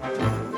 Thank you.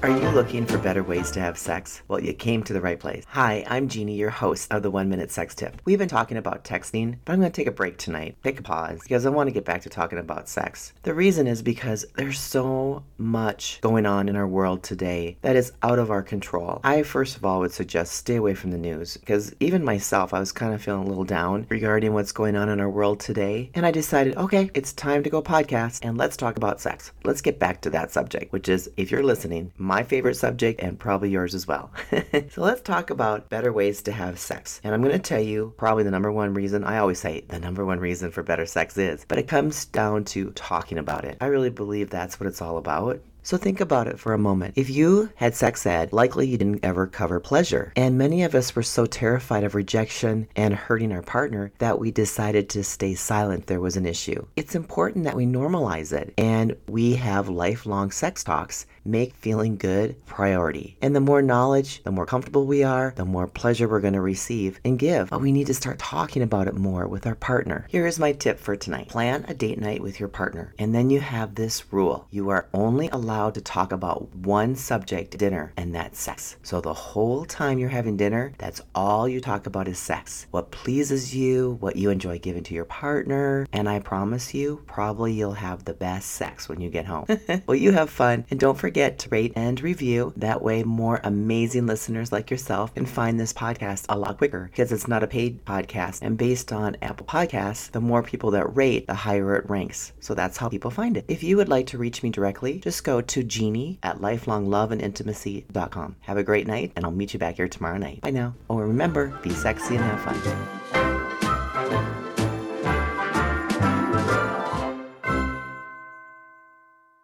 Are you looking for better ways to have sex? Well, you came to the right place. Hi, I'm Jeannie, your host of the One Minute Sex Tip. We've been talking about texting, but I'm going to take a break tonight, take a pause, because I want to get back to talking about sex. The reason is because there's so much going on in our world today that is out of our control. I, first of all, would suggest stay away from the news, because even myself, I was kind of feeling a little down regarding what's going on in our world today, and I decided, okay, it's time to go podcast and let's talk about sex. Let's get back to that subject, which is, if you're listening, my favorite subject and probably yours as well. so let's talk about better ways to have sex. And I'm going to tell you probably the number one reason, I always say the number one reason for better sex is, but it comes down to talking about it. I really believe that's what it's all about. So think about it for a moment. If you had sex ed, likely you didn't ever cover pleasure. And many of us were so terrified of rejection and hurting our partner that we decided to stay silent there was an issue. It's important that we normalize it and we have lifelong sex talks make feeling good priority. And the more knowledge, the more comfortable we are, the more pleasure we're going to receive and give. But we need to start talking about it more with our partner. Here is my tip for tonight. Plan a date night with your partner. And then you have this rule. You are only allowed to talk about one subject dinner, and that's sex. So the whole time you're having dinner, that's all you talk about is sex. What pleases you, what you enjoy giving to your partner, and I promise you, probably you'll have the best sex when you get home. well, you have fun, and don't forget to rate and review. That way, more amazing listeners like yourself can find this podcast a lot quicker because it's not a paid podcast. And based on Apple Podcasts, the more people that rate, the higher it ranks. So that's how people find it. If you would like to reach me directly, just go to Jeannie at lifelongloveandintimacy.com. Have a great night, and I'll meet you back here tomorrow night. Bye now. Oh, remember, be sexy and have fun.